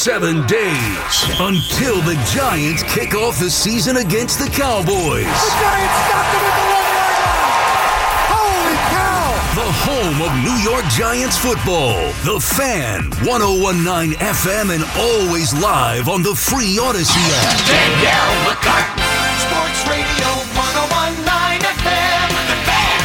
seven days until the Giants kick off the season against the Cowboys. The Giants stopped them at the one yard line. Holy cow! The home of New York Giants football. The Fan, 1019 FM, and always live on the free Odyssey app. Danielle McCartan, Sports Radio 1019 FM, The Fan,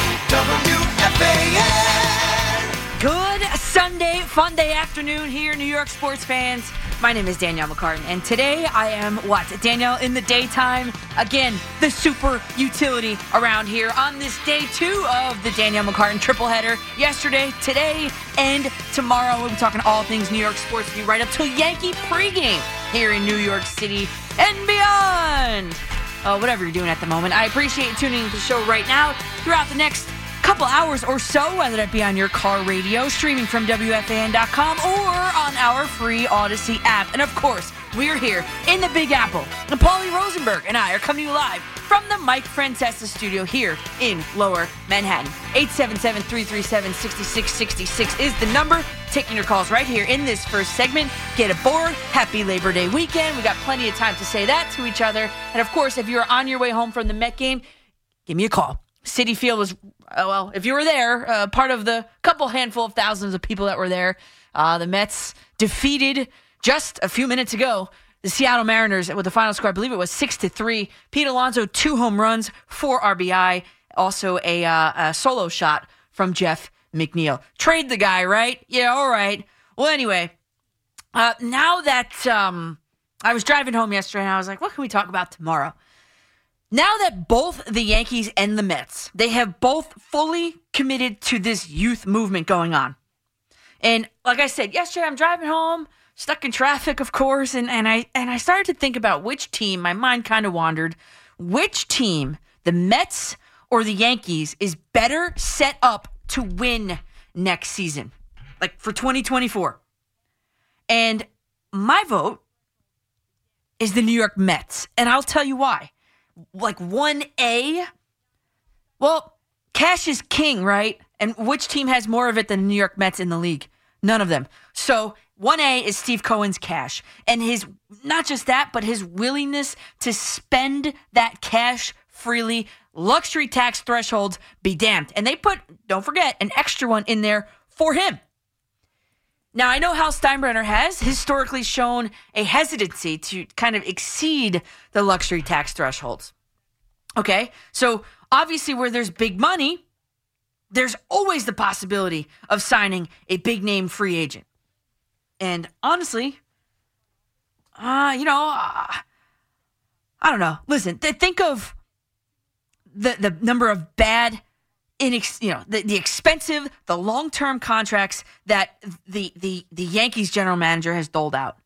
WFAN. Good Sunday, fun day afternoon here, New York sports fans. My name is Danielle McCartan, and today I am what? Danielle in the daytime. Again, the super utility around here on this day two of the Danielle McCartan triple header. Yesterday, today, and tomorrow. We'll be talking all things New York sports with you right up till Yankee pregame here in New York City and beyond. Uh, whatever you're doing at the moment. I appreciate tuning into the show right now throughout the next couple hours or so, whether that be on your car radio, streaming from WFAN.com, or on our free Odyssey app. And of course, we're here in the Big Apple. Paulie Rosenberg and I are coming to you live from the Mike Francesa studio here in Lower Manhattan. 877-337-6666 is the number. Taking your calls right here in this first segment. Get aboard. Happy Labor Day weekend. We got plenty of time to say that to each other. And of course, if you're on your way home from the Met game, give me a call. Citi Field was, uh, well, if you were there, uh, part of the couple handful of thousands of people that were there. Uh, the Mets defeated just a few minutes ago the Seattle Mariners with the final score. I believe it was six to three. Pete Alonso two home runs, four RBI, also a, uh, a solo shot from Jeff McNeil. Trade the guy, right? Yeah, all right. Well, anyway, uh, now that um, I was driving home yesterday, and I was like, what can we talk about tomorrow? Now that both the Yankees and the Mets, they have both fully committed to this youth movement going on. And like I said, yesterday I'm driving home, stuck in traffic, of course, and, and I and I started to think about which team, my mind kind of wandered, which team, the Mets or the Yankees, is better set up to win next season. Like for 2024. And my vote is the New York Mets. And I'll tell you why like 1A. Well, cash is king, right? And which team has more of it than the New York Mets in the league? None of them. So 1A is Steve Cohen's cash. And his, not just that, but his willingness to spend that cash freely. Luxury tax thresholds be damned. And they put, don't forget, an extra one in there for him. Now, I know Hal Steinbrenner has historically shown a hesitancy to kind of exceed the luxury tax thresholds. Okay, so obviously, where there's big money, there's always the possibility of signing a big name free agent. And honestly, uh, you know, uh, I don't know. Listen, th- think of the the number of bad inex- you know the, the expensive the long-term contracts that the the the Yankees general manager has doled out.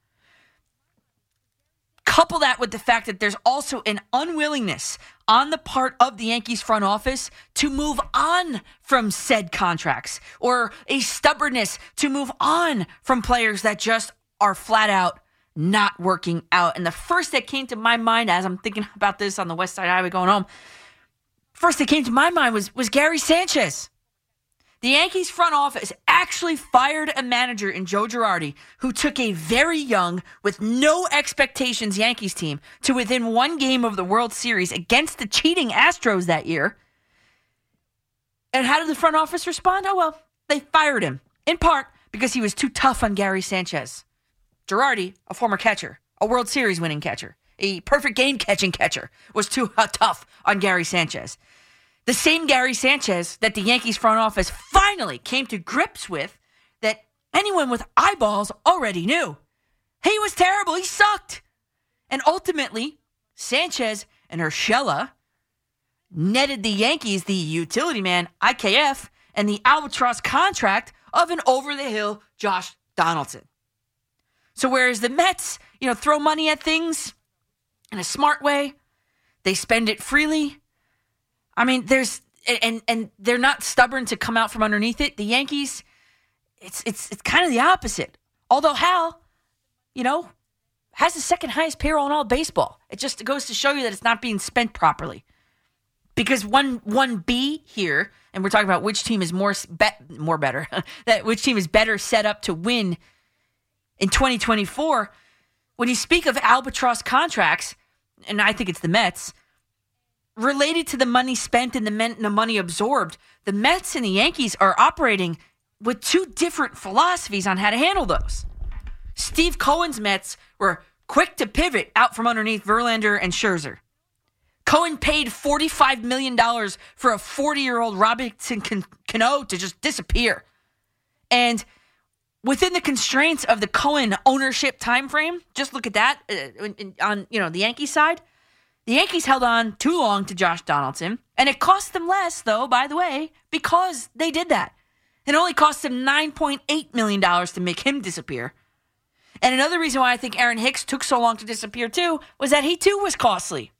Couple that with the fact that there's also an unwillingness on the part of the Yankees front office to move on from said contracts or a stubbornness to move on from players that just are flat out not working out. And the first that came to my mind as I'm thinking about this on the West Side Highway going home first that came to my mind was was Gary Sanchez. The Yankees front office actually fired a manager in Joe Girardi who took a very young, with no expectations Yankees team to within one game of the World Series against the cheating Astros that year. And how did the front office respond? Oh, well, they fired him, in part because he was too tough on Gary Sanchez. Girardi, a former catcher, a World Series winning catcher, a perfect game catching catcher, was too uh, tough on Gary Sanchez. The same Gary Sanchez that the Yankees front office finally came to grips with that anyone with eyeballs already knew. He was terrible. He sucked. And ultimately, Sanchez and Urshela netted the Yankees the utility man, IKF, and the albatross contract of an over the hill Josh Donaldson. So whereas the Mets, you know, throw money at things in a smart way, they spend it freely. I mean, there's and and they're not stubborn to come out from underneath it. The Yankees, it's it's it's kind of the opposite. Although Hal, you know, has the second highest payroll in all baseball. It just goes to show you that it's not being spent properly. Because one one B here, and we're talking about which team is more bet more better, that which team is better set up to win in 2024, when you speak of albatross contracts, and I think it's the Mets, related to the money spent and the, men, the money absorbed, the Mets and the Yankees are operating with two different philosophies on how to handle those. Steve Cohen's Mets were quick to pivot out from underneath Verlander and Scherzer. Cohen paid $45 million for a 40 year old Robinson Cano to just disappear. And within the constraints of the Cohen ownership timeframe, just look at that uh, on you know the Yankee side. The Yankees held on too long to Josh Donaldson, and it cost them less, though, by the way, because they did that. It only cost them $9.8 million to make him disappear. And another reason why I think Aaron Hicks took so long to disappear, too, was that he, too, was costly.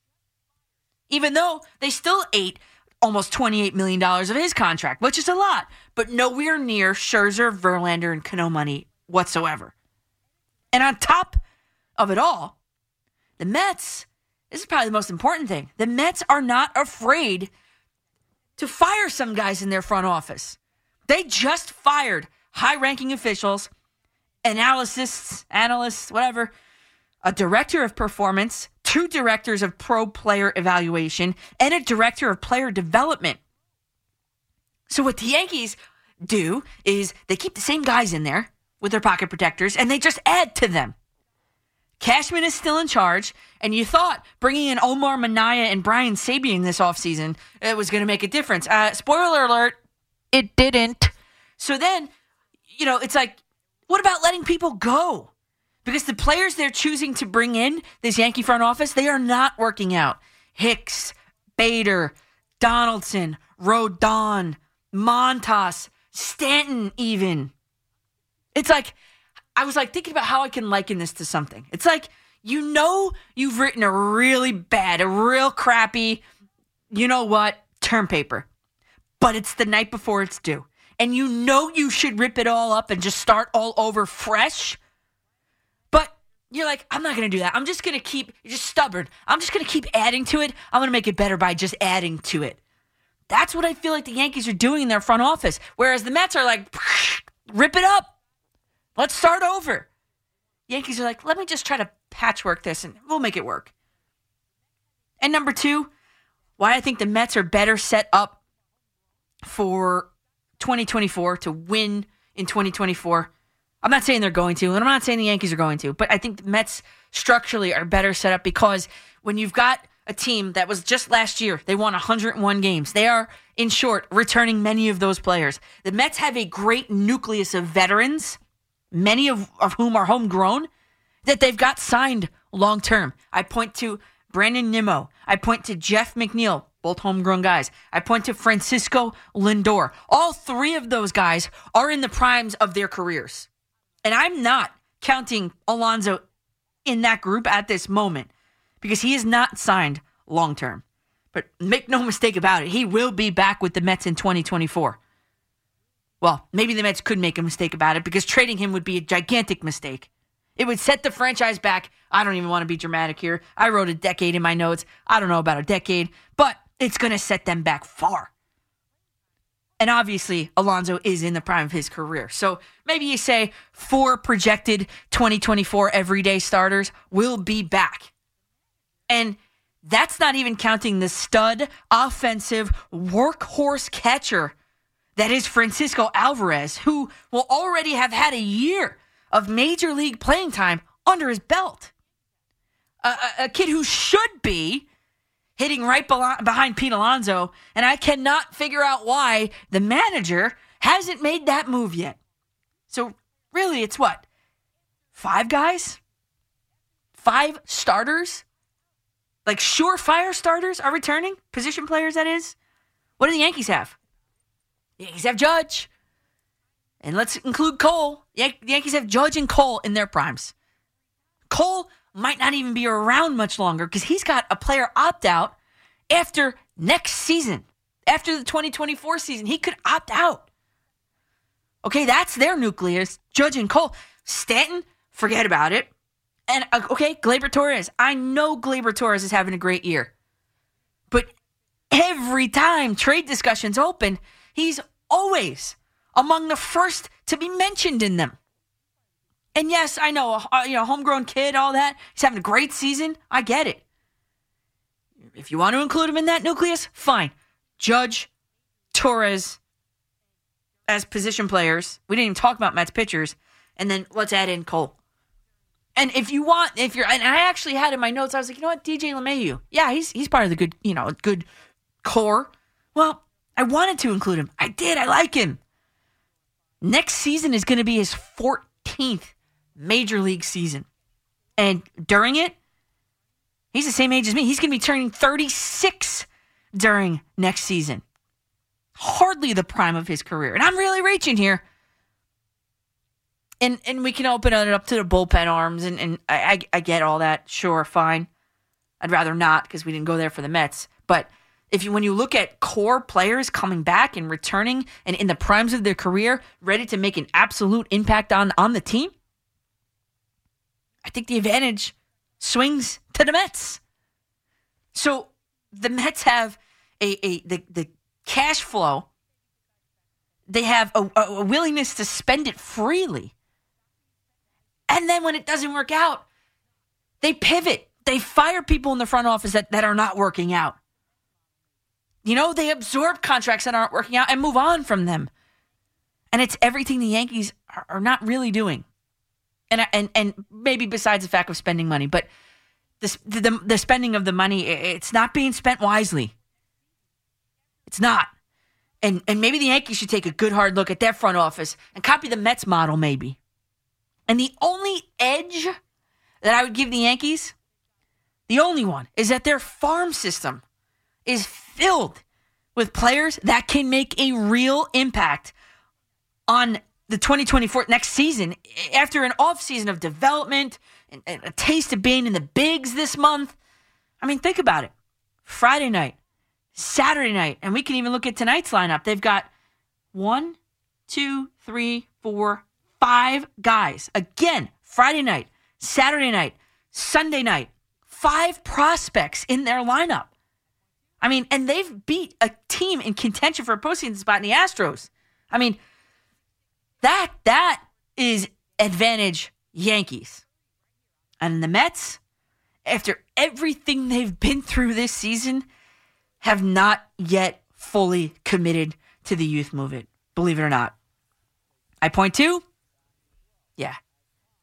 Even though they still ate almost $28 million of his contract, which is a lot, but nowhere near Scherzer, Verlander, and Cano money whatsoever. And on top of it all, the Mets, this is probably the most important thing. The Mets are not afraid to fire some guys in their front office. They just fired high ranking officials, analysts, analysts, whatever, a director of performance, two directors of pro player evaluation, and a director of player development. So, what the Yankees do is they keep the same guys in there with their pocket protectors and they just add to them. Cashman is still in charge, and you thought bringing in Omar Minaya and Brian Sabean this offseason it was going to make a difference. Uh, spoiler alert, it didn't. So then, you know, it's like, what about letting people go? because the players they're choosing to bring in this Yankee front office, they are not working out. Hicks, Bader, Donaldson, Rodon, Montas, Stanton, even. It's like, I was like thinking about how I can liken this to something. It's like, you know, you've written a really bad, a real crappy, you know what, term paper, but it's the night before it's due. And you know you should rip it all up and just start all over fresh But you're like, I'm not going to do that. I'm just going to keep, just stubborn. I'm just going to keep adding to it. I'm going to make it better by just adding to it. That's what I feel like the Yankees are doing in their front office. Whereas the Mets are like, rip it up. Let's start over. Yankees are like, let me just try to patchwork this and we'll make it work. And number two, why I think the Mets are better set up for 2024 to win in 2024 I'm not saying they're going to, and I'm not saying the Yankees are going to, but I think the Mets structurally are better set up because when you've got a team that was just last year, they won 101 games. They are, in short, returning many of those players. The Mets have a great nucleus of veterans, many of, of whom are homegrown, that they've got signed long term. I point to Brandon Nimmo. I point to Jeff McNeil, both homegrown guys. I point to Francisco Lindor. All three of those guys are in the primes of their careers. And I'm not counting Alonso in that group at this moment because he is not signed long term. But make no mistake about it, he will be back with the Mets in 2024. Well, maybe the Mets could make a mistake about it because trading him would be a gigantic mistake. It would set the franchise back. I don't even want to be dramatic here. I wrote a decade in my notes. I don't know about a decade, but it's going to set them back far. And obviously, Alonso is in the prime of his career. So maybe you say four projected 2024 everyday starters will be back. And that's not even counting the stud offensive workhorse catcher that is Francisco Alvarez, who will already have had a year of major league playing time under his belt. A, a, a kid who should be hitting right behind Pete Alonso, and I cannot figure out why the manager hasn't made that move yet. So, really, it's what? Five guys? Five starters? Like surefire starters are returning? Position players, that is? What do the Yankees have? Yankees have Judge. And let's include Cole. The Yankees have Judge and Cole in their primes. Cole might not even be around much longer because he's got a player opt out after next season, after the 2024 season. He could opt out. Okay, that's their nucleus. Judge and Cole. Stanton, forget about it. And uh, okay, Gleyber Torres. I know Gleyber Torres is having a great year. But every time trade discussions open, he's always among the first to be mentioned in them. And yes, I know, uh, you know, homegrown kid, all that. He's having a great season. I get it. If you want to include him in that nucleus, fine. Judge, Torres as position players. We didn't even talk about Matt's pitchers. And then let's add in Cole. And if you want, if you're, and I actually had in my notes, I was like, you know what, DJ LeMahieu, yeah, he's he's part of the good, you know, good core. Well, I wanted to include him. I did. I like him. Next season is going to be his 14th major league season, and during it, he's the same age as me. He's going to be turning 36 during next season. Hardly the prime of his career, and I'm really reaching here and and we can open it up to the bullpen arms, and and I I, I get all that. Sure, fine. I'd rather not because we didn't go there for the Mets. But if you when you look at core players coming back and returning and in the primes of their career, ready to make an absolute impact on on the team, I think the advantage swings to the Mets. So the Mets have a, a the the cash flow. They have a, a willingness to spend it freely. And then when it doesn't work out, they pivot. They fire people in the front office that, that are not working out. You know, they absorb contracts that aren't working out and move on from them. And it's everything the Yankees are, are not really doing. And, and, and maybe besides the fact of spending money, but the, the, the spending of the money, it's not being spent wisely. It's not. And, and maybe the Yankees should take a good hard look at their front office and copy the Mets model, maybe. And the only edge that I would give the Yankees, the only one, is that their farm system is filled with players that can make a real impact on the 2024 next season after an offseason of development and, and a taste of being in the bigs this month. I mean, think about it. Friday night, Saturday night, and we can even look at tonight's lineup. They've got one, two, three, four, five guys. Again, Friday night, Saturday night, Sunday night, five prospects in their lineup. I mean, and they've beat a team in contention for a postseason spot in the Astros. I mean, that that is advantage Yankees. And the Mets, after everything they've been through this season, have not yet fully committed to the youth movement. Believe it or not. I point to yeah,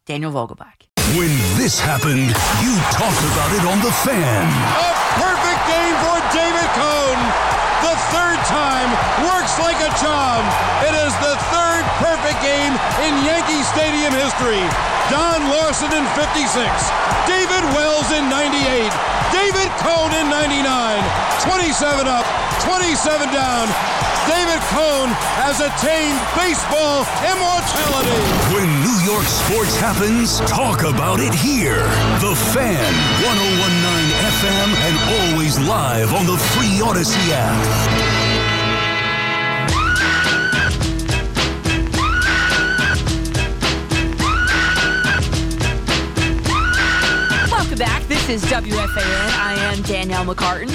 Daniel Vogelbach. When this happened, you talked about it on The Fan. A perfect game for David Cone. The third time works like a charm. It is the third perfect game in Yankee Stadium history. Don Larsen in 56, David Wells in 98, David Cone in 99, 27 up, 27 down. David Cone has attained baseball immortality. When New York sports happens, talk about it here. The Fan, 1019 FM, and always live on the free Odyssey app. Back. This is WFAN. I am Danielle McCartan.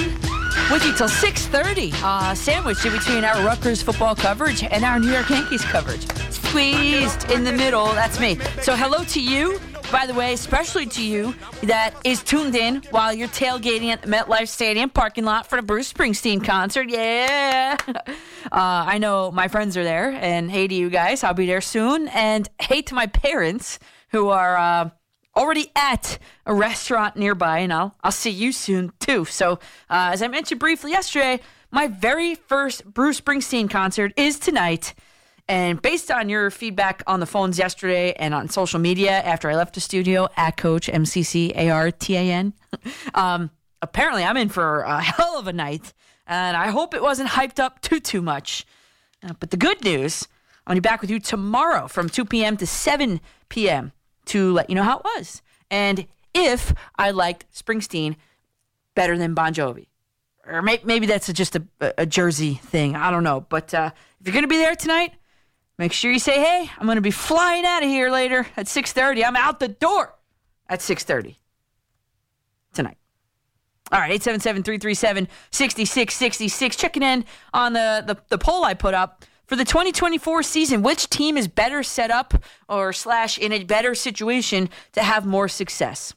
With you till 6.30. Uh, sandwiched in between our Rutgers football coverage and our New York Yankees coverage. Squeezed in the middle. That's me. So hello to you. By the way, especially to you that is tuned in while you're tailgating at the MetLife Stadium parking lot for the Bruce Springsteen concert. Yeah. Uh, I know my friends are there, and hey to you guys, I'll be there soon. And hey to my parents who are uh, already at a restaurant nearby, and I'll I'll see you soon too. So, uh, as I mentioned briefly yesterday, my very first Bruce Springsteen concert is tonight. And based on your feedback on the phones yesterday and on social media after I left the studio at Coach MCC ARTAN, um, apparently I'm in for a hell of a night, and I hope it wasn't hyped up too too much. Uh, but the good news, I'll be back with you tomorrow from 2 p.m. to 7 p.m. to let you know how it was and if I liked Springsteen better than Bon Jovi. Or may- maybe that's a, just a, a Jersey thing. I don't know. But uh, if you're going to be there tonight, make sure you say, hey, I'm going to be flying out of here later at 6.30. I'm out the door at 6.30 tonight. All right, 877-337-6666. Checking in on the, the, the poll I put up For the 2024 season, which team is better set up or slash in a better situation to have more success?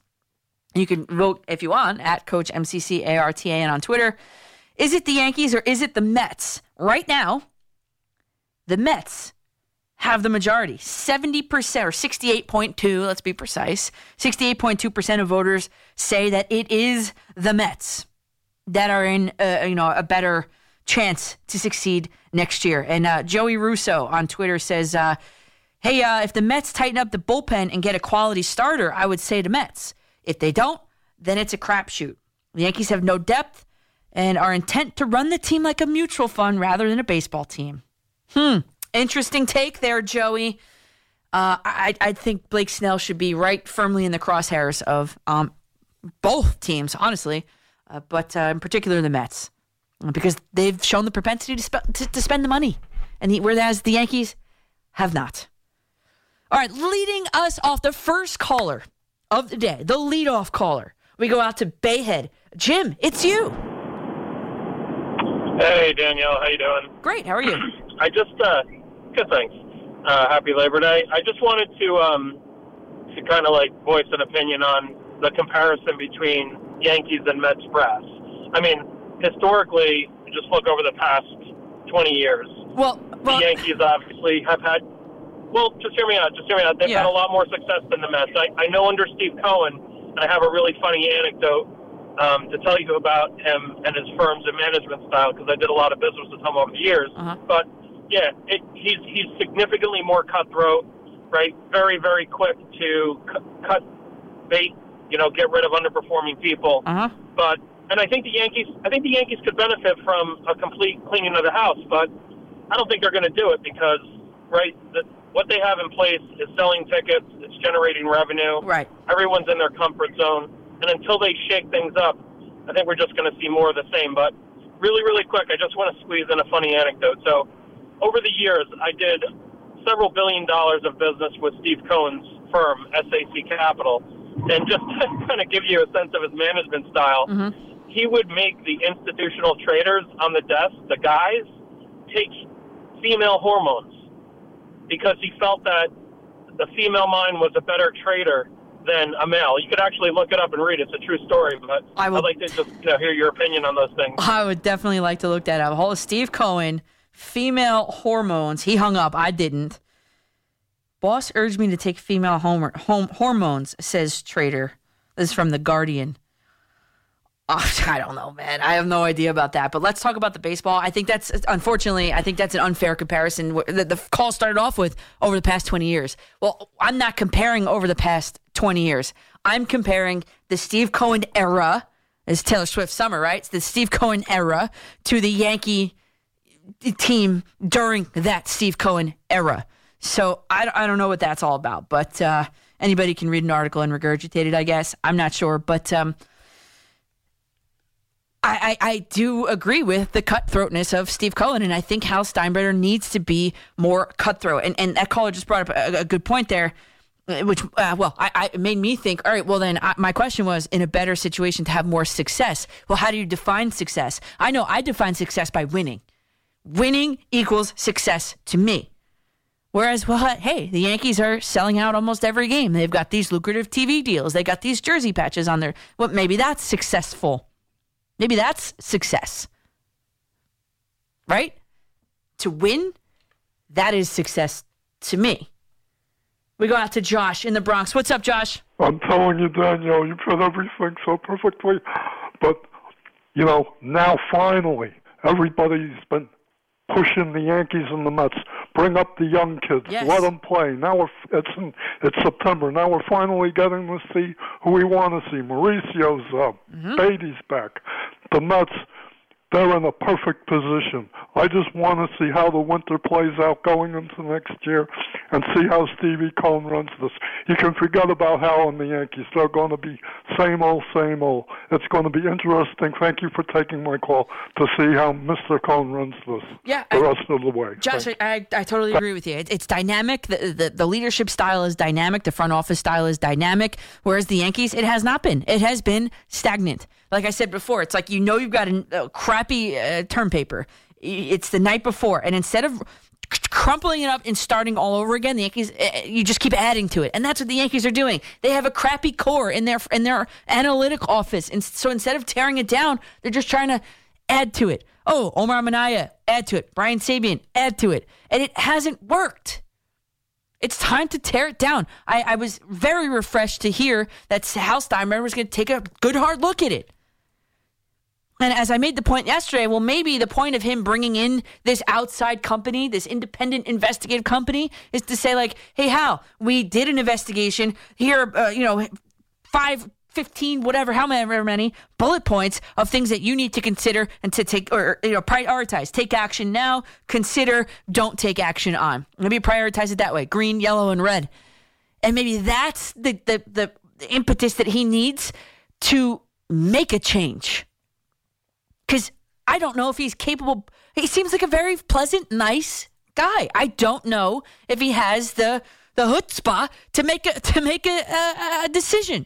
You can vote if you want at Coach MCC ARTAN on Twitter. Is it the Yankees or is it the Mets? Right now, the Mets have the majority 70% or 68.2 let's be precise 68.2% of voters say that it is the mets that are in uh, you know a better chance to succeed next year. And uh, joey russo on twitter says uh, hey uh, if the mets tighten up the bullpen and get a quality starter i would say the mets. If they don't then it's a crapshoot. The yankees have no depth and are intent to run the team like a mutual fund rather than a baseball team. Hmm. Interesting take there, Joey. Uh, I, I think Blake Snell should be right firmly in the crosshairs of um, both teams, honestly, uh, but uh, in particular the Mets, because they've shown the propensity to, sp- to, to spend the money, and he, whereas the Yankees have not. All right, leading us off, the first caller of the day, the leadoff caller. We go out to Bayhead. Jim, it's you. Hey Danielle, how you doing? Great. How are you? I just uh, good thanks. Uh, happy Labor Day. I just wanted to um, to kind of like voice an opinion on the comparison between Yankees and Mets brass. I mean, historically, just look over the past 20 years. Well, well the Yankees obviously have had. Well, just hear me out. Just hear me out. They've Yeah. had a lot more success than the Mets. I, I know under Steve Cohen, and I have a really funny anecdote um, to tell you about him and his firms and management style because I did a lot of business with him over the years. Uh-huh. But yeah, it, he's he's significantly more cutthroat, right? Very very quick to cu- cut bait, you know, get rid of underperforming people. uh huh. But and I think the Yankees, I think the Yankees could benefit from a complete cleaning of the house, but I don't think they're going to do it because, right, the, what they have in place is selling tickets, it's generating revenue. Right. Everyone's in their comfort zone, and until they shake things up, I think we're just going to see more of the same. But really, really quick, I just want to squeeze in a funny anecdote. So, over the years, I did several billion dollars of business with Steve Cohen's firm, SAC Capital, and just to kind of give you a sense of his management style, mm-hmm. He would make the institutional traders on the desk, the guys, take female hormones because he felt that the female mind was a better trader than a male. You could actually look it up and read it. It's a true story, but I will- I'd like to just you know, hear your opinion on those things. I would definitely like to look that up. Hold Steve Cohen, female hormones. He hung up. I didn't. Boss urged me to take female homer, home, hormones, says Trader. This is from The Guardian. Oh, I don't know, man. I have no idea about that. But let's talk about the baseball. I think that's, unfortunately, I think that's an unfair comparison. Wh- The, call started off with over the past 20 years. Well, I'm not comparing over the past 20 years. I'm comparing the Steve Cohen era, is Taylor Swift summer, right? It's the Steve Cohen era to the Yankee team during that Steve Cohen era. So I, I don't know what that's all about, but uh, anybody can read an article and regurgitate it, I guess. I'm not sure, but um, I, I, I do agree with the cutthroatness of Steve Cohen, and I think Hal Steinbrenner needs to be more cutthroat. And, and that caller just brought up a, a good point there, uh, which, uh, well, I, I made me think, all right, well, then I, my question was in a better situation to have more success. Well, how do you define success? I know I define success by winning. Winning equals success to me. Whereas, well, hey, the Yankees are selling out almost every game. They've got these lucrative TV deals. They got these jersey patches on there. Well, maybe that's successful. Maybe that's success. Right? To win, that is success to me. We go out to Josh in the Bronx. What's up, Josh? I'm telling you, Daniel, you put everything so perfectly. But, you know, now finally, everybody's been pushing the Yankees and the Mets. Bring up the young kids. Yes. Let them play. Now we're, it's in, it's September. Now we're finally getting to see who we want to see. Mauricio's up. Mm-hmm. Baty's back. The Mets, they're in a perfect position. I just want to see how the winter plays out going into next year and see how Stevie Cohen runs this. You can forget about Hal and the Yankees. They're going to be same old, same old. It's going to be interesting. Thank you for taking my call to see how Mr. Cohen runs this Yeah, the I- rest of the way. Josh, I, I totally agree with you. It, it's dynamic. The, the the leadership style is dynamic. The front office style is dynamic. Whereas the Yankees, it has not been. It has been stagnant. Like I said before, it's like you know you've got a, a crappy uh, term paper. It's the night before, and instead of crumpling it up and starting all over again. The Yankees, eh, eh, you just keep adding to it, and that's what the Yankees are doing. They have a crappy core in their in their analytic office, and so instead of tearing it down, they're just trying to add to it. Oh, Omar Minaya, add to it. Brian Sabean, add to it, and it hasn't worked. It's time to tear it down. I, I was very refreshed to hear that Hal Steinbrenner was going to take a good hard look at it. And as I made the point yesterday, well, maybe the point of him bringing in this outside company, this independent investigative company, is to say, like, hey, Hal, we did an investigation. Here, uh, you know, five, 15, whatever, however many bullet points of things that you need to consider and to take, or, you know, prioritize. Take action now, consider, don't take action on. Maybe prioritize it that way green, yellow, and red. And maybe that's the, the, the, the impetus that he needs to make a change because I don't know if he's capable. He seems like a very pleasant, nice guy. I don't know if he has the the chutzpah to make a to make a, a, a decision.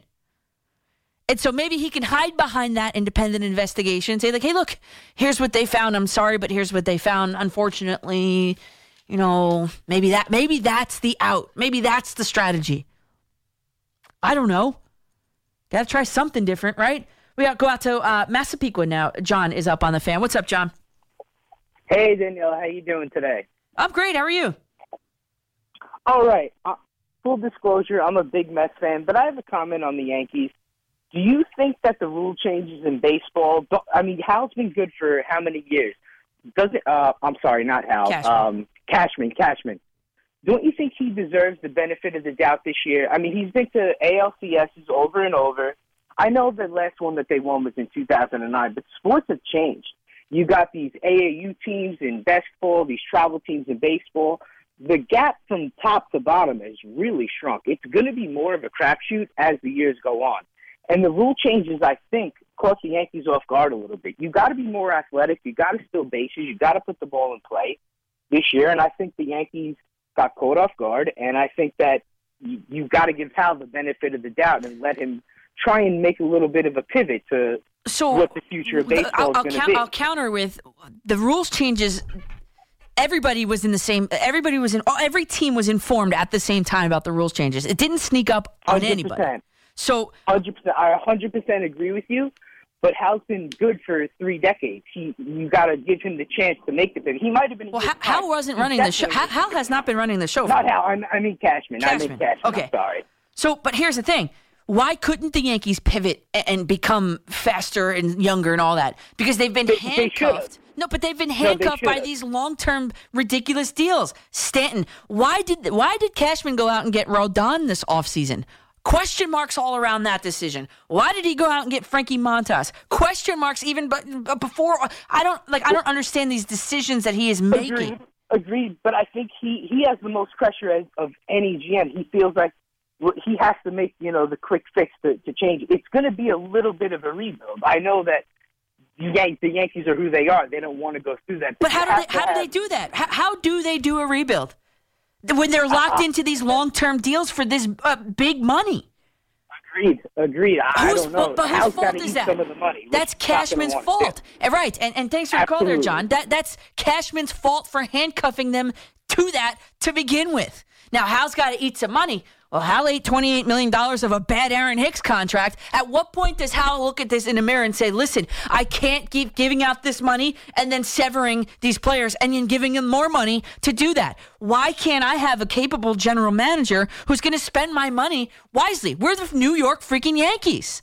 And so maybe he can hide behind that independent investigation and say, like, hey, look, here's what they found. I'm sorry, but here's what they found. Unfortunately, you know, maybe that maybe that's the out. Maybe that's the strategy. I don't know. Gotta try something different, right? We got go out to uh, Massapequa now. John is up on the fan. What's up, John? Hey, Danielle. How you doing today? I'm great. How are you? All right. Uh, full disclosure, I'm a big Mets fan, but I have a comment on the Yankees. Do you think that the rule changes in baseball? I mean, Hal's been good for how many years? Does it? Uh, I'm sorry, not Hal. Cashman. Um, Cashman. Cashman. Don't you think he deserves the benefit of the doubt this year? I mean, he's been to ALCSs over and over. I know the last one that they won was in 2009, but sports have changed. You got these AAU teams in basketball, these travel teams in baseball. The gap from top to bottom has really shrunk. It's going to be more of a crapshoot as the years go on. And the rule changes, I think, caught the Yankees off guard a little bit. You got to be more athletic. You got to steal bases. You got to put the ball in play this year. And I think the Yankees got caught off guard. And I think that you, you've got to give Hal the benefit of the doubt and let him try and make a little bit of a pivot to so what the future of baseball I'll, is going to count- be. I'll counter with the rules changes. Everybody was in the same. Everybody was in. Every team was informed at the same time about the rules changes. It didn't sneak up on anybody. 100%. So 100%. I 100% agree with you. But Hal's been good for three decades. He, you got to give him the chance to make the pivot. He might have been. well, good Hal, Hal wasn't running the show. Hal, Hal has not been running the show. Not Hal. I, I mean Cashman. I Cashman. mean Cashman. Okay. I'm sorry. So, but here's the thing. Why couldn't the Yankees pivot and become faster and younger and all that? Because they've been They- they handcuffed. No, but they've been handcuffed by should've. these long-term ridiculous deals. Stanton, why did why did Cashman go out and get Rodon this offseason? Question marks all around that decision. Why did he go out and get Frankie Montas? Question marks even but, but uh, before uh, I don't like I don't understand these decisions that he is making. Agreed. Agreed. But I think he he has the most pressure as, of any GM. He feels like he has to make you know the quick fix to, to change. It's going to be a little bit of a rebuild. I know that the, Yan- the Yankees are who they are. They don't want to go through that. But how do they how do they do that? How, how do they do a rebuild when they're locked into these long term deals for this uh, big money? Agreed. Agreed. I, I don't know. but whose fault is that? Some of the money. That's he's not gonna Cashman's fault. Uh, Right. And, and thanks for the call there, John. That That's Cashman's fault for handcuffing them to that to begin with. Now, Hal's got to eat some money. Well, Hal ate $28 million of a bad Aaron Hicks contract. At what point does Hal look at this in the mirror and say, listen, I can't keep giving out this money and then severing these players and then giving them more money to do that? Why can't I have a capable general manager who's going to spend my money wisely? We're the New York freaking Yankees.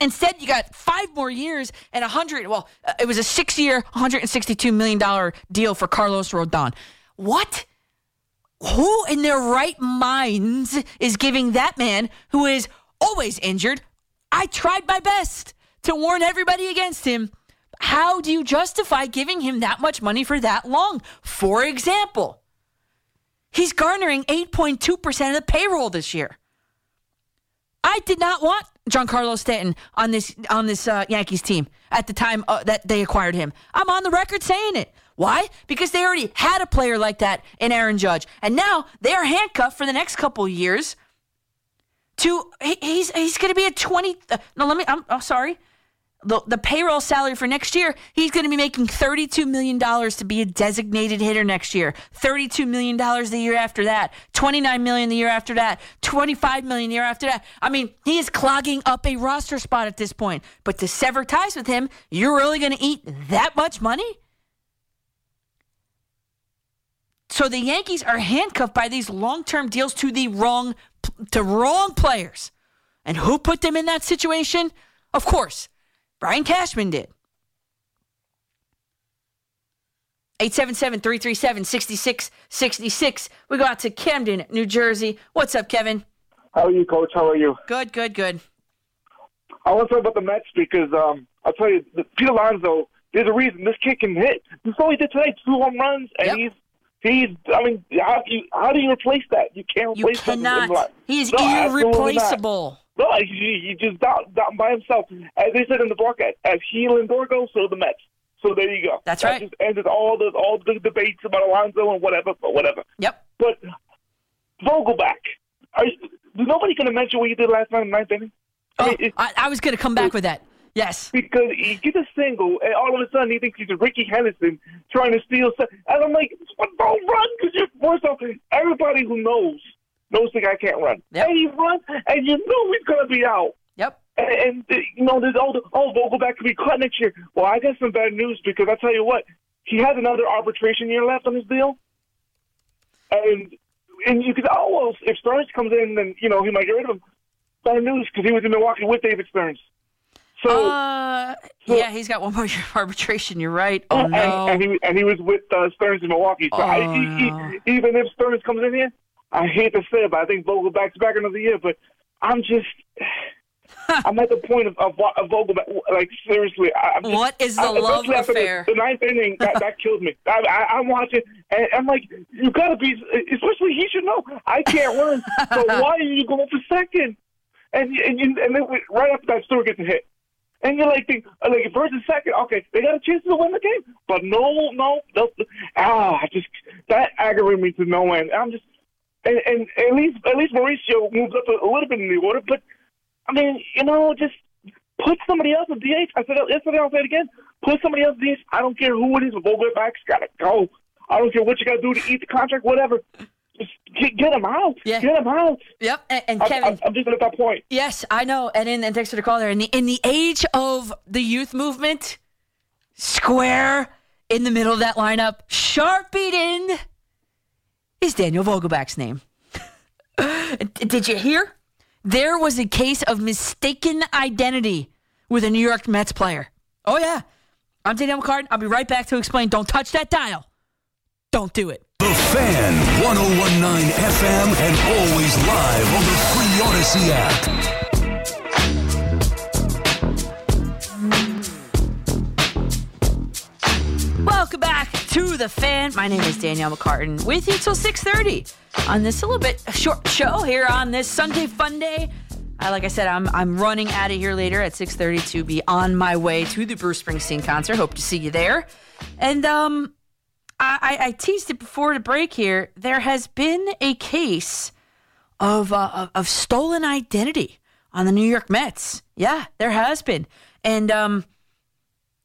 Instead, you got five more years and a hundred. Well, uh, it was a six-year, 162 million dollar deal for Carlos Rodon. What? Who in their right minds is giving that man who is always injured? I tried my best to warn everybody against him. How do you justify giving him that much money for that long? For example, he's garnering 8.2% of the payroll this year. I did not want Giancarlo Stanton on this on this uh, Yankees team at the time uh, that they acquired him. I'm on the record saying it. Why? Because they already had a player like that in Aaron Judge, and now they are handcuffed for the next couple years. To he, he's he's going to be a twenty. Uh, no, let me. I'm, I'm sorry. the, the payroll salary for next year, he's going to be making $32 million to be a designated hitter next year. $32 million the year after that. 29 million the year after that. 25 million the year after that. I mean, he is clogging up a roster spot at this point. But to sever ties with him, you're really going to eat that much money? So the Yankees are handcuffed by these long-term deals to the wrong to wrong players. And who put them in that situation? Of course, Brian Cashman did. 877-337-6666. We go out to Camden, New Jersey. What's up, Kevin? How are you, Coach? How are you? Good, good, good. I want to talk about the Mets because um, I'll tell you, Pete Alonso. There's a reason this kid can hit. That's all he did today: two home runs, and Yep. he's he's. I mean, how do you how do you replace that? You can't replace that in cannot. life. He is No, irreplaceable. No, he, he just down by himself. As they said in the broadcast, as he and Lindor go, so the Mets. So there you go. That's that right. Just ended all the all the debates about Alonso and whatever, but whatever. Yep. But Vogelbach, are you, is nobody going to mention what you did last night in the ninth inning? I Oh, mean, I, I was going to come back with that. Yes. because he gets a single, and all of a sudden he thinks he's Rickey Henderson trying to steal. Stuff. And I'm like, don't run, because you're first off, everybody who knows knows the guy can't run. Yep. And he runs, and you know he's gonna be out. Yep. And, and uh, you know, there's all the oh, Vogelbach could be cut next year. Well, I got some bad news because I tell you what, he has another arbitration year left on his deal, and and you could oh well, if Stearns comes in, then you know he might get rid of him. Bad news because he was in Milwaukee with David Stearns. So. Uh, yeah, he's got one more year of arbitration. You're right. Oh, and, no. and he and he was with uh, Stearns in Milwaukee. So I, Oh, he, no. he, even if Stearns comes in here, I hate to say it, but I think Vogelbach's back another year. But I'm just, I'm at the point of of, of Vogelbach. Like seriously, I, I'm just, What is the I, love affair? The, the ninth inning that that killed me. I, I, I'm watching, and I'm like, you gotta be. Especially he should know. I can't run. so why are you going for second? And and and then right after that, Stewart gets a hit. And you're like, think, like first and second, okay, they got a chance to win the game, but no, no, no ah, I just that aggravated me to no end. I'm just, and, and at least at least Mauricio moves up a, a little bit in the order, but I mean, you know, just put somebody else at DH. I said yesterday, I'll say it again. Put somebody else at DH. I don't care who it is. Vogelbach's got to go. I don't care what you got to do to eat the contract, whatever. Get, get him out. Yeah. Get him out. Yep. And, and I, Kevin, I, I'm just at that point. Yes, I know. And in and thanks for the call there. In the in the age of the youth movement, square in the middle of that lineup, sharpied in is Daniel Vogelbach's name. Did you hear? There was a case of mistaken identity with a New York Mets player. Oh yeah. I'm Daniel McCartan. I'll be right back to explain. Don't touch that dial. Don't do it. The Fan, 1019 FM, and always live on the Free Odyssey app. Welcome back to the fan. My name is Danielle McCartan with you till 6:30 on this a little bit short show here on this Sunday fun day. Uh, like I said, I'm I'm running out of here later at 6:30 to be on my way to the Bruce Springsteen concert. Hope to see you there. And um, I, I, teased it before the break here. There has been a case of, uh, of stolen identity on the New York Mets. Yeah, there has been, and um,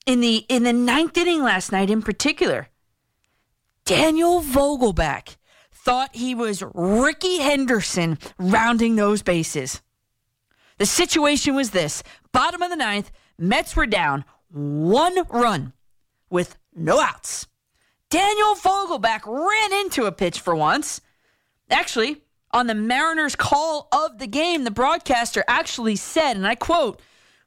in the in the ninth inning last night, in particular, Daniel Vogelbach thought he was Rickey Henderson rounding those bases. The situation was this: bottom of the ninth, Mets were down one run with no outs. Daniel Vogelbach ran into a pitch for once. Actually, on the Mariners' call of the game, the broadcaster actually said, and I quote,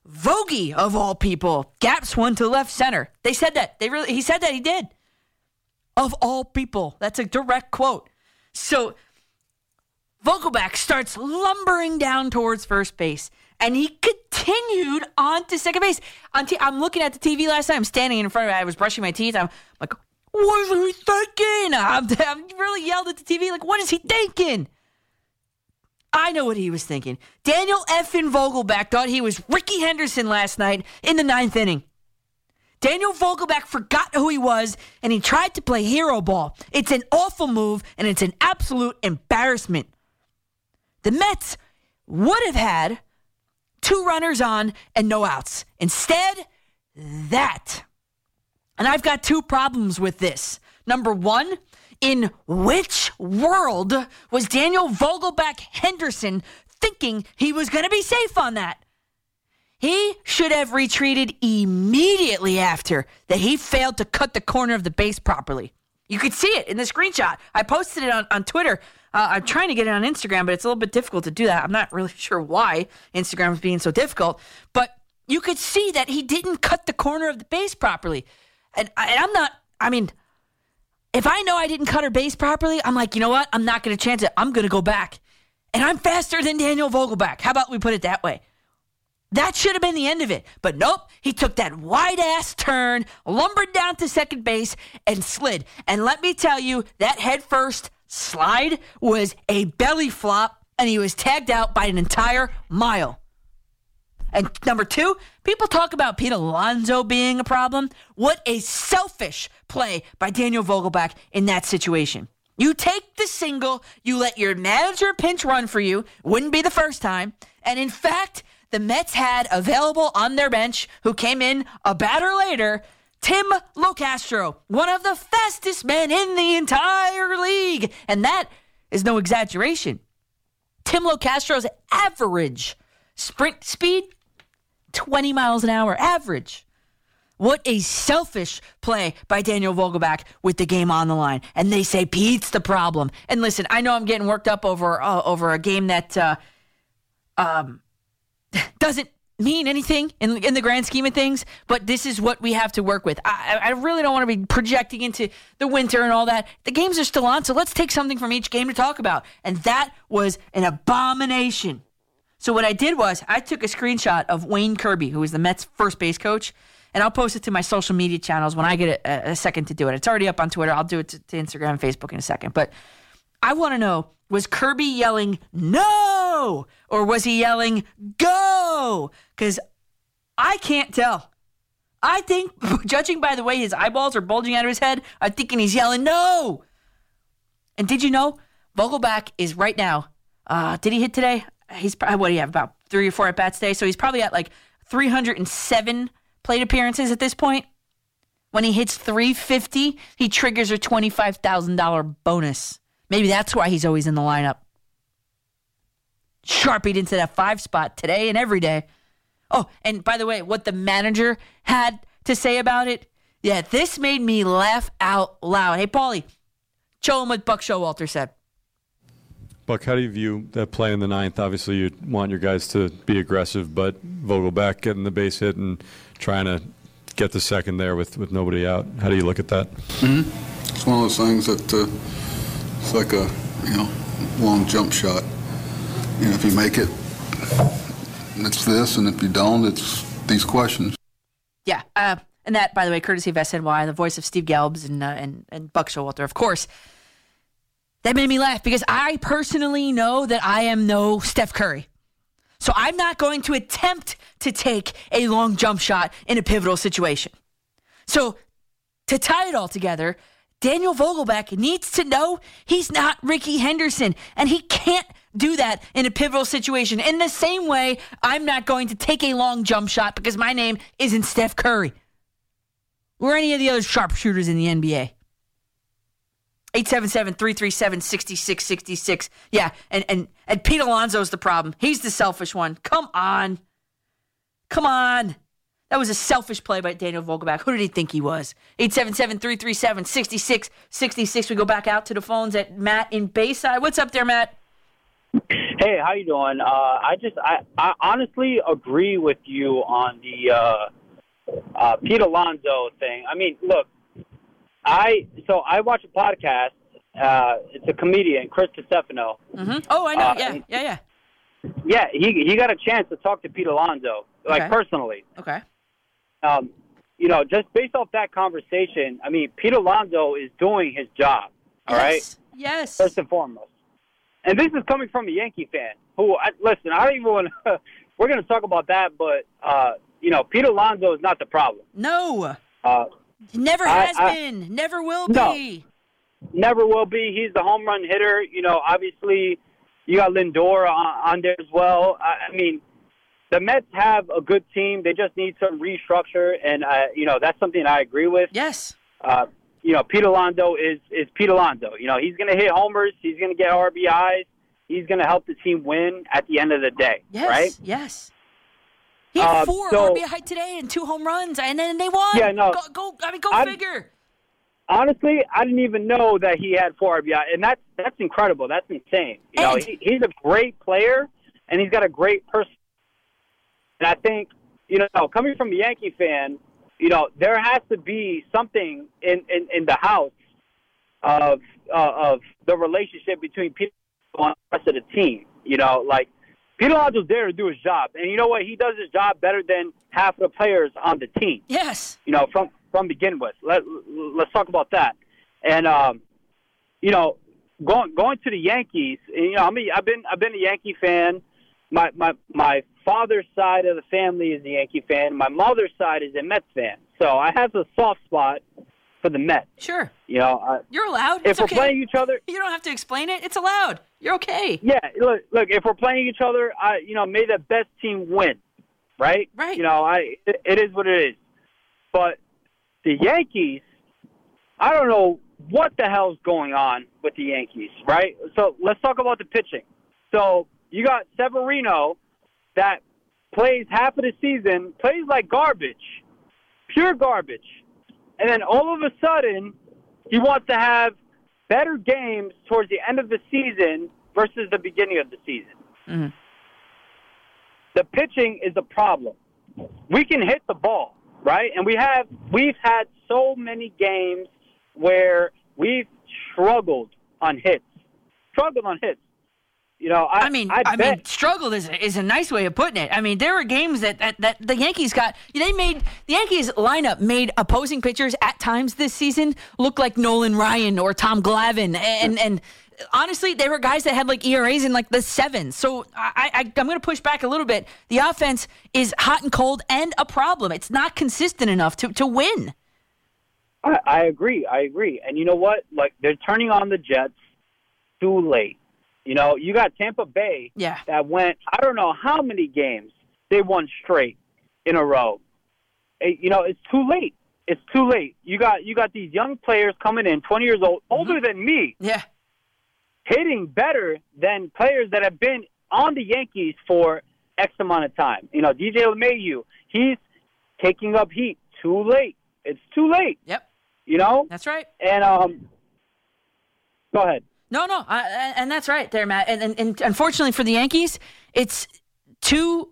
Vogie of all people gaps one to left center. They said that. They really he said that he did. Of all people. That's a direct quote. So Vogelbach starts lumbering down towards first base. And he continued on to second base. On t- I'm looking at the TV last night. I'm standing in front of it. I was brushing my teeth. I'm like, what is he thinking? I'm, I'm really yelled at the TV, like, what is he thinking? I know what he was thinking. Daniel Effin Vogelbach thought he was Rickey Henderson last night in the ninth inning. Daniel Vogelbach forgot who he was and he tried to play hero ball. It's an awful move and it's an absolute embarrassment. The Mets would have had two runners on and no outs. Instead, that. And I've got two problems with this. Number one, in which world was Daniel Vogelbach Henderson thinking he was going to be safe on that? He should have retreated immediately after that he failed to cut the corner of the base properly. You could see it in the screenshot. I posted it on, on Twitter. Uh, I'm trying to get it on Instagram, but it's a little bit difficult to do that. I'm not really sure why Instagram is being so difficult, but you could see that he didn't cut the corner of the base properly. And, and I'm not, I mean, if I know I didn't cut her base properly, I'm like, you know what? I'm not going to chance it. I'm going to go back. And I'm faster than Daniel Vogelbach. How about we put it that way? That should have been the end of it. But nope, he took that wide ass turn, lumbered down to second base, and slid. And let me tell you, that head first slide was a belly flop, and he was tagged out by an entire mile. And number two, people talk about Pete Alonso being a problem. What a selfish play by Daniel Vogelbach in that situation. You take the single, you let your manager pinch run for you, wouldn't be the first time. And in fact, the Mets had available on their bench, who came in a batter later, Tim Locastro, one of the fastest men in the entire league. And that is no exaggeration. Tim Locastro's average sprint speed 20 miles an hour average. What a selfish play by Daniel Vogelbach with the game on the line. And they say Pete's the problem. And listen, I know I'm getting worked up over uh, over a game that uh, um, doesn't mean anything in, in the grand scheme of things, but this is what we have to work with. I, I really don't want to be projecting into the winter and all that. The games are still on, so let's take something from each game to talk about. And that was an abomination. So what I did was I took a screenshot of Wayne Kirby, who is the Mets first base coach, and I'll post it to my social media channels when I get a, a second to do it. It's already up on Twitter. I'll do it to, to Instagram and Facebook in a second. But I want to know was Kirby yelling no or was he yelling go? Because I can't tell. I think, judging by the way his eyeballs are bulging out of his head, I'm thinking he's yelling no. And did you know Vogelbach is right now? Uh, did he hit today? He's probably what do you have about three or four at bats today? So he's probably at like 307 plate appearances at this point. When he hits 350, he triggers a $25,000 bonus. Maybe that's why he's always in the lineup. Sharpied into that five spot today and every day. Oh, and by the way, what the manager had to say about it, yeah, this made me laugh out loud. Hey, Paulie, show him what Buck Showalter said. Buck, how do you view that play in the ninth? Obviously, you want your guys to be aggressive, but Vogelbach getting the base hit and trying to get the second there with, with nobody out. How do you look at that? Mm-hmm. It's one of those things that uh, it's like a you know long jump shot. You know, if you make it, it's this, and if you don't, it's these questions. Yeah, uh, and that, by the way, courtesy of SNY, the voice of Steve Gelbs and uh, and and Buck Showalter, of course. That made me laugh because I personally know that I am no Steph Curry. So I'm not going to attempt to take a long jump shot in a pivotal situation. So to tie it all together, Daniel Vogelbach needs to know he's not Rickey Henderson, and he can't do that in a pivotal situation. In the same way, I'm not going to take a long jump shot because my name isn't Steph Curry or any of the other sharpshooters in the NBA. 877-337-6666. Yeah, and, and, and Pete Alonso's the problem. He's the selfish one. Come on. Come on. That was a selfish play by Daniel Vogelbach. Who did he think he was? 877-337-6666. We go back out to the phones at Matt in Bayside. What's up there, Matt? Hey, how you doing? Uh, I just, I, I honestly agree with you on the uh, uh, Pete Alonso thing. I mean, look, I so I watch a podcast. Uh, it's a comedian, Chris Stefano. Mm-hmm. Oh, I know. Uh, yeah, yeah, yeah. Yeah, he he got a chance to talk to Pete Alonso, like Okay. personally. Okay. Um, you know, just based off that conversation, I mean, Pete Alonso is doing his job. All right, yes. Yes. first and foremost. And this is coming from a Yankee fan who, I, listen, I don't even want to. we're going to talk about that, but uh, you know, Pete Alonso is not the problem. No. Uh, Never I- has I- been. Never will No. be. never will be. He's the home run hitter. You know, obviously, you got Lindor on, on there as well. I, I mean, the Mets have a good team. They just need some restructure, and uh, you know that's something I agree with. Yes. Uh, you know, Pete Alonso is is Pete Alonso. You know, he's going to hit homers. He's going to get RBIs. He's going to help the team win at the end of the day. Yes. Right? Yes. He had Uh, four so- RBI today and two home runs, and then they won. Yeah, no. Go, go I mean, go I- figure. Honestly, I didn't even know that he had four RBI, and that's that's incredible. That's insane. You know, he, he's a great player, and he's got a great person. And I think, you know, coming from a Yankee fan, you know, there has to be something in in, in the house of uh, of the relationship between people and the rest of the team. You know, like Peter Alonso's there to do his job, and you know what? He does his job better than half of the players on the team Yes. you know, from from begin with. Let let's talk about that. And um, you know, going going to the Yankees. You know, I mean, I've been I've been a Yankee fan. My my my father's side of the family is a Yankee fan. My mother's side is a Mets fan. So I have a soft spot for the Mets. Sure. You know, uh, You're allowed. if It's we're okay. playing each other, You don't have to explain it. It's allowed. You're okay. yeah. Look, look. If we're playing each other, I you know, may the best team win. Right. Right. You know, I it, it is what it is. But the Yankees, I don't know what the hell's going on with the Yankees, right? So let's talk about the pitching. So you got Severino that plays half of the season, plays like garbage, pure garbage. And then all of a sudden, he wants to have better games towards the end of the season versus the beginning of the season. Mhm. The pitching is a problem. We can hit the ball, right? And we have we've had so many games where we've struggled on hits. Struggled on hits. You know, I, I mean, I, I, bet mean, struggled is a, is a nice way of putting it. I mean, there were games that, that that the Yankees got. They made the Yankees lineup made opposing pitchers at times this season look like Nolan Ryan or Tom Glavine, and and honestly, they were guys that had like ERAs in like the sevens. So I, I I'm going to push back a little bit. The offense is hot and cold and a problem. It's not consistent enough to to win. I, I agree. I agree. And you know what? Like they're turning on the Jets too late. You know, you got Tampa Bay Yeah. that went I don't know how many games they won straight in a row. Eh, You know, it's too late. It's too late. You got you got these young players coming in, 20 years old, older than me, Yeah. hitting better than players that have been on the Yankees for X amount of time. You know, DJ LeMahieu, he's taking up heat too late. It's too late. Yep. You know, That's right. and um, go ahead. No, no, I, and- that's right there, Matt. And, and, and unfortunately for the Yankees, it's too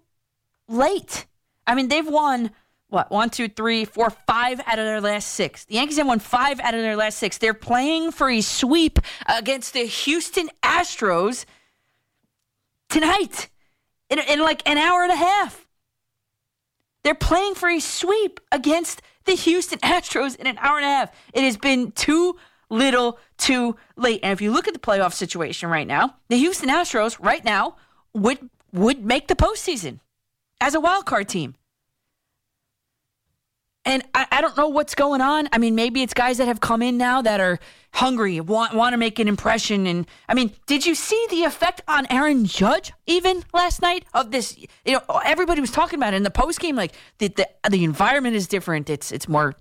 late. I mean, they've won what one, two, three, four, five out of their last six. The Yankees have won five out of their last six. They're playing for a sweep against the Houston Astros tonight in, in like an hour and a half. They're playing for a sweep against the Houston Astros in an hour and a half. It has been too little too late. And if you look at the playoff situation right now, the Houston Astros right now would would make the postseason as a wild card team. And I, I don't know what's going on. I mean, maybe it's guys that have come in now that are hungry, want want to make an impression. And I mean, did you see the effect on Aaron Judge even last night of this? You know, everybody was talking about it in the post game. Like the, the the environment is different. It's it's more.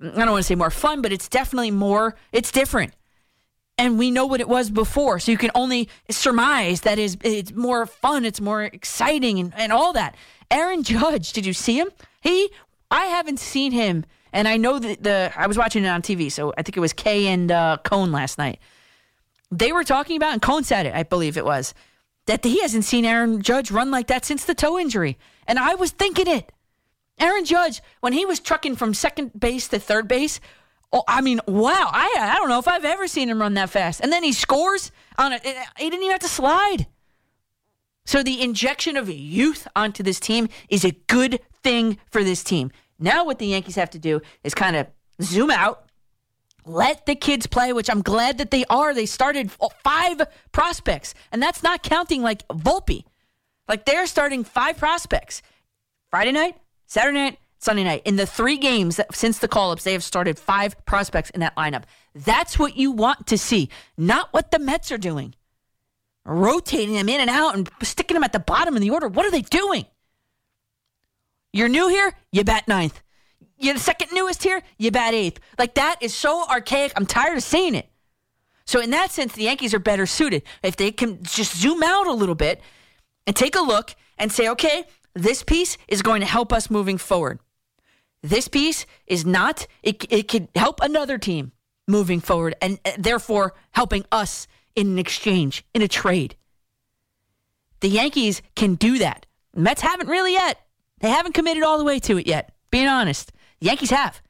I don't want to say more fun, but it's definitely more. It's different and we know what it was before. So you can only surmise that is it's more fun, it's more exciting, and, and all that. Aaron Judge, did you see him? He, I haven't seen him, and I know that the I was watching it on TV, so I think it was Kay and uh, Cone last night. They were talking about, and Cone said it, I believe it was, that he hasn't seen Aaron Judge run like that since the toe injury, and I was thinking it. Aaron Judge, when he was trucking from second base to third base, oh, I mean, wow! I I don't know if I've ever seen him run that fast. And then he scores on it. He didn't even have to slide. So the injection of youth onto this team is a good thing for this team. Now what the Yankees have to do is kind of zoom out, let the kids play, which I'm glad that they are. They started five prospects, and that's not counting like Volpe. Like they're starting five prospects. Friday night, Saturday night, Sunday night. In the three games that, since the call ups, they have started five prospects in that lineup. That's what you want to see, not what the Mets are doing. Rotating them in and out and sticking them at the bottom of the order. What are they doing? You're new here, you bat ninth. You're the second newest here, you bat eighth. Like that is so archaic. I'm tired of seeing it. So in that sense, the Yankees are better suited. If they can just zoom out a little bit and take a look and say, okay, this piece is going to help us moving forward. This piece is not, it, it could help another team moving forward and therefore helping us in an exchange, in a trade. The Yankees can do that. Mets haven't really yet. They haven't committed all the way to it yet, being honest. The Yankees have.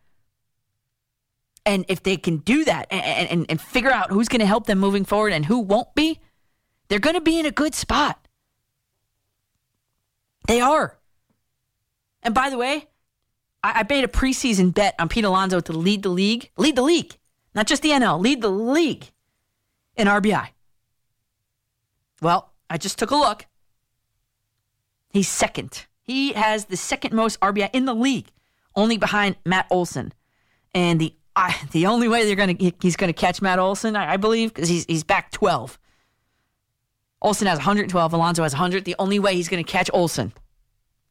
And if they can do that and, and, and figure out who's going to help them moving forward and who won't be, they're going to be in a good spot. They are. And by the way, I, I made a preseason bet on Pete Alonso to lead the league, lead the league, not just the NL, lead the league in RBI. Well, I just took a look. He's second. He has the second most RBI in the league, only behind Matt Olson. And the I, the only way they're gonna he's gonna catch Matt Olson, I, I believe, because he's he's back twelve. Olson has 112. Alonso has 100. The only way he's gonna catch Olson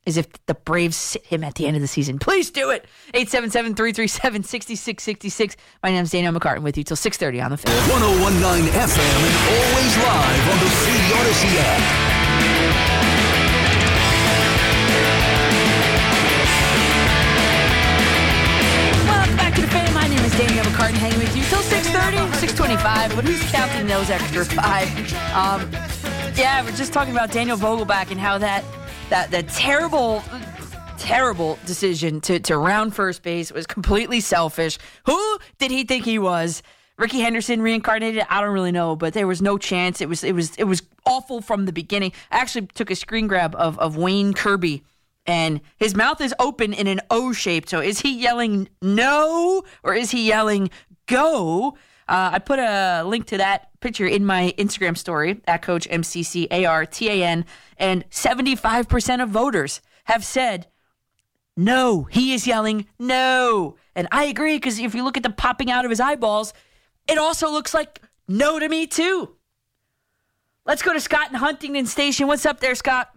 is if the Braves sit him at the end of the season. Please do it. 877-337-6666. My name's Danielle McCartan with you till 6:30 on the film. 1019 FM and always live on the Free Audacy app. Welcome back to the fan. My name is Danielle McCartan, hanging with you till 6.30, 6.25. But who's counting those extra five? Um, yeah, we're just talking about Daniel Vogelbach and how that that that terrible, terrible decision to to round first base was completely selfish. Who did he think he was? Rickey Henderson reincarnated? I don't really know, but there was no chance. It was it was it was awful from the beginning. I actually took a screen grab of of Wayne Kirby and his mouth is open in an O shape. So is he yelling no or is he yelling go? Uh, I put a link to that picture in my Instagram story at Coach MCCARTAN, and 75% of voters have said no. He is yelling no. And I agree because if you look at the popping out of his eyeballs, it also looks like no to me too. Let's go to Scott in Huntington Station. What's up there, Scott?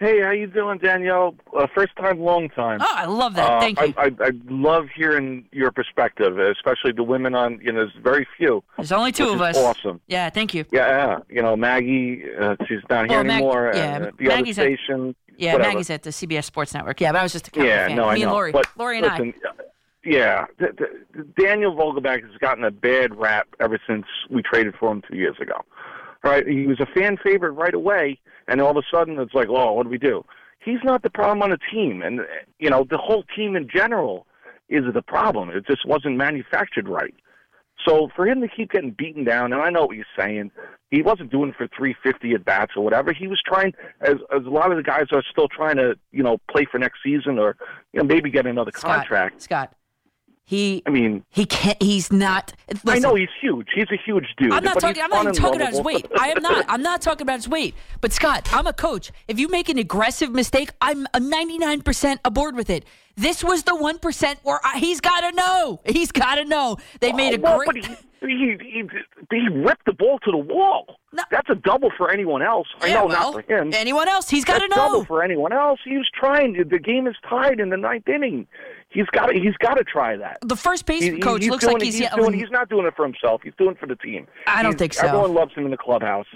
Hey, how you doing, Danielle? Uh, first time, long time. Oh, I love that. Uh, Thank you. I, I, I love hearing your perspective, especially the women on. You know, there's very few. There's only two of us. Awesome. Yeah, thank you. Yeah, yeah. You know, Maggie, uh, she's not here Well, anymore. yeah, uh, the Maggie's other station. Yeah, whatever. Maggie's at the CBS Sports Network. Yeah, but I was just a Yeah, fan. no, Me I and know. Lori. But Lori and I. listen, uh, Yeah, the, the, the Daniel Vogelbach has gotten a bad rap ever since we traded for him two years ago. Right? He was a fan favorite right away, and all of a sudden it's like, oh, what do we do? He's not the problem on the team, and you know the whole team in general is the problem. It just wasn't manufactured right. So for him to keep getting beaten down, and I know what you're saying, he wasn't doing for 350 at bats or whatever. He was trying, as as a lot of the guys are still trying to, you know, play for next season or you know maybe get another contract. Scott, he. I mean, he can't. He's not. I know he's huge. He's a huge dude. I'm not talking. I'm not even talking about his weight. I am not. I'm not talking about his weight. But Scott, I'm a coach. If you make an aggressive mistake, I'm 99% aboard with it. This was the one percent where I, he's got to know. He's got to know. They made a Well, great. but he, he, he, he ripped the ball to the wall. That's a double for anyone else. I know, well, not for him. anyone else, he's gotta That's double for anyone else. He was trying. The game is tied in the ninth inning. He's got to. He's got to try that. The first base He- coach he's looks doing like he's, he's doing. He's not doing it for himself. He's doing it for the team. I don't He's- think so. Everyone loves him in the clubhouse.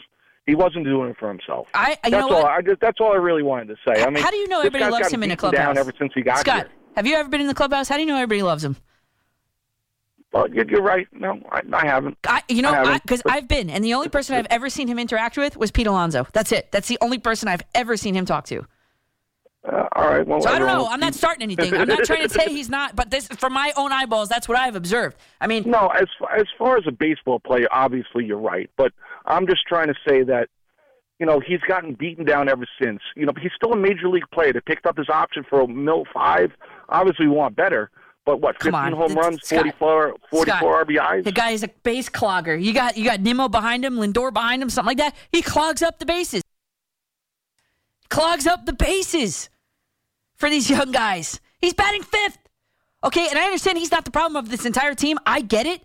He wasn't doing it for himself. I- you that's know all. what? I just. That's all I really wanted to say. I mean, How do you know everybody loves him in a clubhouse? Down ever since he got here? Scott, here. have you ever been in the clubhouse? How do you know everybody loves him? Well, you're, you're right. No, I, I haven't. I, you know, I because I've been, and the only person I've ever seen him interact with was Pete Alonso. That's it. That's the only person I've ever seen him talk to. Uh, all right. Well, So I don't know. I'm not starting anything. I'm not trying to say he's not, but this, from my own eyeballs, that's what I've observed. I mean, No, as as far as a baseball player, obviously you're right. But I'm just trying to say that, you know, he's gotten beaten down ever since. You know, he's still a major league player. They picked up his option for a mil five. Obviously, we want better. But what? Come 15 on. home runs, Scott, 44, 44 Scott, RBIs. The guy is a base clogger. You got you got Nimmo behind him, Lindor behind him, something like that. He clogs up the bases. Clogs up the bases for these young guys. He's batting fifth. Okay, and I understand he's not the problem of this entire team. I get it.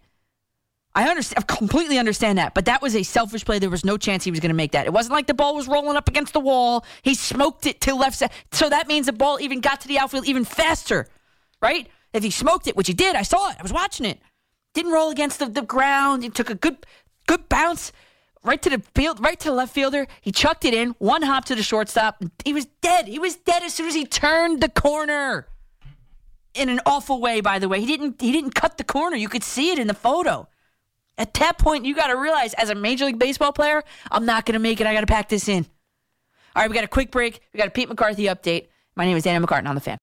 I understand, I completely understand that, but that was a selfish play. There was no chance he was going to make that. It wasn't like the ball was rolling up against the wall. He smoked it to left side, so that means the ball even got to the outfield even faster, right? If he smoked it, which he did, I saw it. I was watching it. Didn't roll against the, the ground. He took a good, good bounce right to the field, right to the left fielder. He chucked it in, one hop to the shortstop. He was dead. He was dead as soon as he turned the corner. In an awful way, by the way. He didn't. He didn't cut the corner. You could see it in the photo. At that point, you got to realize, as a Major League Baseball player, I'm not going to make it. I got to pack this in. All right, we got a quick break. We got a Pete McCarthy update. My name is Anna McCartan on the fan.